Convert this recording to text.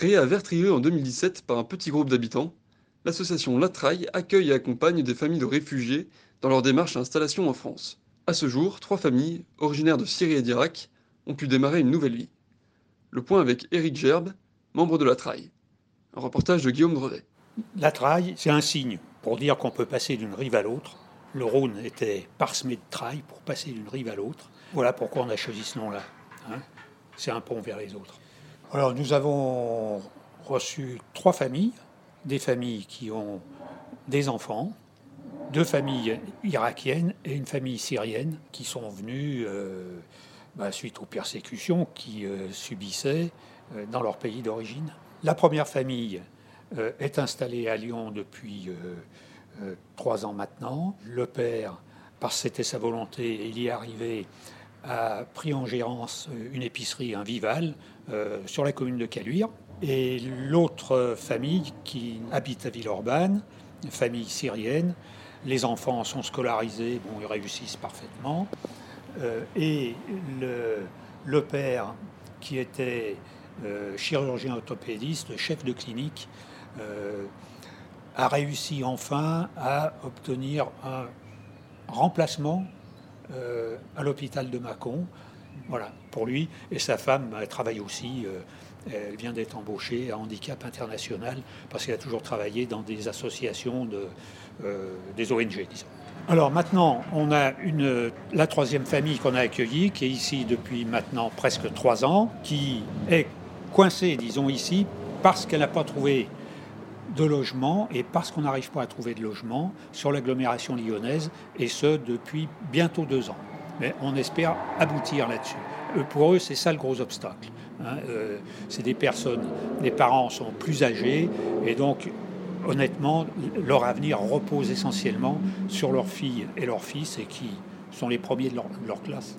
Créée à Vertrieux en 2017 par un petit groupe d'habitants, l'association Latraille accueille et accompagne des familles de réfugiés dans leur démarche d'installation en France. À ce jour, trois familles, originaires de Syrie et d'Irak, ont pu démarrer une nouvelle vie. Le point avec Éric Gerbe, membre de Latraille. Un reportage de Guillaume Drevet. La traille, c'est un signe pour dire qu'on peut passer d'une rive à l'autre. Le Rhône était parsemé de trailles pour passer d'une rive à l'autre. Voilà pourquoi on a choisi ce nom-là. hein. C'est un pont vers les autres. Alors nous avons reçu trois familles, des familles qui ont des enfants, deux familles irakiennes et une famille syrienne qui sont venues euh, bah, suite aux persécutions qu'ils euh, subissaient euh, dans leur pays d'origine. La première famille est installée à Lyon depuis trois ans maintenant. Le père, parce que c'était sa volonté, il y est arrivé, a pris en gérance euh, une épicerie, un Vival, euh, sur la commune de Caluire. Et l'autre famille qui habite à Villeurbanne, une famille syrienne, les enfants sont scolarisés, bon, ils réussissent parfaitement. Euh, et le, père, qui était chirurgien orthopédiste, chef de clinique, a réussi enfin à obtenir un remplacement euh, à l'hôpital de Mâcon. Voilà, pour lui. Et sa femme elle travaille aussi. euh, elle vient d'être embauchée à Handicap International parce qu'elle a toujours travaillé dans des associations de, euh, des ONG, disons. Alors maintenant, on a une, la troisième famille qu'on a accueillie, qui est ici depuis maintenant presque trois ans, qui est coincée, disons ici, parce qu'elle n'a pas trouvé de logement et parce qu'on n'arrive pas à trouver de logement sur l'agglomération lyonnaise, et ce depuis bientôt deux ans. Mais on espère aboutir là-dessus. Euh, Pour eux, c'est ça le gros obstacle. hein. Euh, c'est des personnes, les parents sont plus âgés, et donc honnêtement, leur avenir repose essentiellement sur leurs filles et leurs fils, et qui sont les premiers de leur, classe.